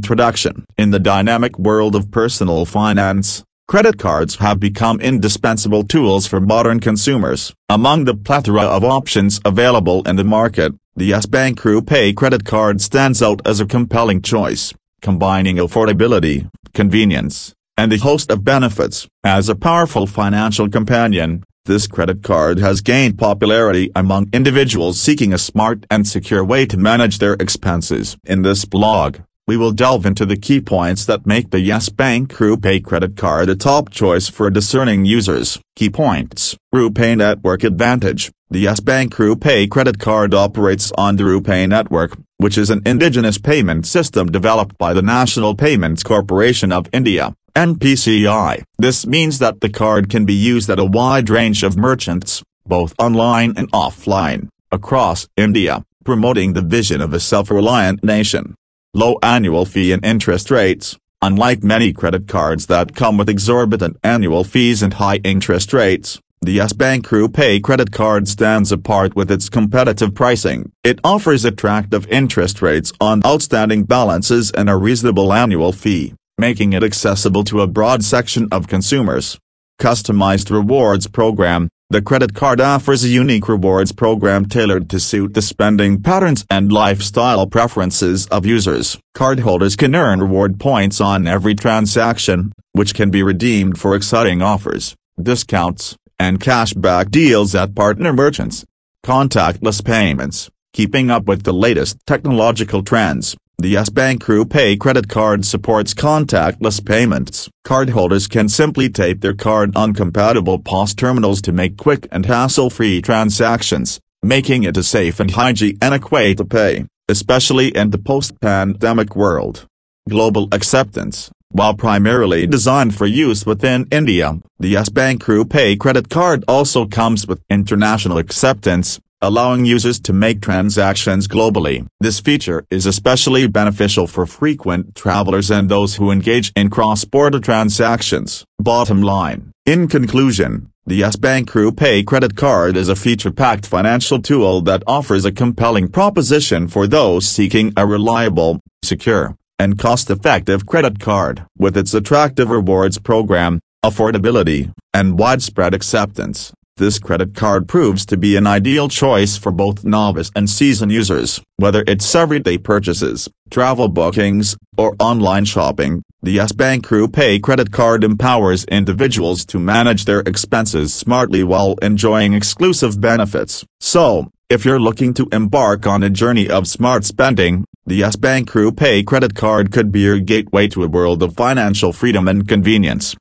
introduction. In the dynamic world of personal finance, credit cards have become indispensable tools for modern consumers. Among the plethora of options available in the market, the Yes Bank RuPay credit card stands out as a compelling choice, combining affordability, convenience, and a host of benefits. As a powerful financial companion, this credit card has gained popularity among individuals seeking a smart and secure way to manage their expenses. In this blog, we will delve into the key points that make the Yes Bank RuPay credit card a top choice for discerning users. Key points. RuPay Network Advantage. The Yes Bank RuPay credit card operates on the RuPay network, which is an indigenous payment system developed by the National Payments Corporation of India. NPCI. This means that the card can be used at a wide range of merchants, both online and offline, across India, promoting the vision of a self-reliant nation. Low annual fee and interest rates. Unlike many credit cards that come with exorbitant annual fees and high interest rates, the Yes Bank RuPay credit card stands apart with its competitive pricing. It offers attractive interest rates on outstanding balances and a reasonable annual fee making it accessible to a broad section of consumers. Customized Rewards Program The credit card offers a unique rewards program tailored to suit the spending patterns and lifestyle preferences of users. Cardholders can earn reward points on every transaction, which can be redeemed for exciting offers, discounts, and cashback deals at partner merchants. Contactless payments Keeping up with the latest technological trends, the Yes Bank RuPay credit card supports contactless payments. Cardholders can simply tape their card on compatible POS terminals to make quick and hassle-free transactions, making it a safe and hygienic way to pay, especially in the post-pandemic world. Global acceptance while primarily designed for use within India, the Yes Bank RuPay credit card also comes with international acceptance, allowing users to make transactions globally. This feature is especially beneficial for frequent travelers and those who engage in cross-border transactions. Bottom line. In conclusion, the Yes Bank RuPay credit card is a feature-packed financial tool that offers a compelling proposition for those seeking a reliable, secure, and cost-effective credit card. With its attractive rewards program, affordability, and widespread acceptance, this credit card proves to be an ideal choice for both novice and seasoned users. Whether it's everyday purchases, travel bookings, or online shopping, the Yes Bank RuPay credit card empowers individuals to manage their expenses smartly while enjoying exclusive benefits. So, if you're looking to embark on a journey of smart spending, the Yes Bank RuPay credit card could be your gateway to a world of financial freedom and convenience.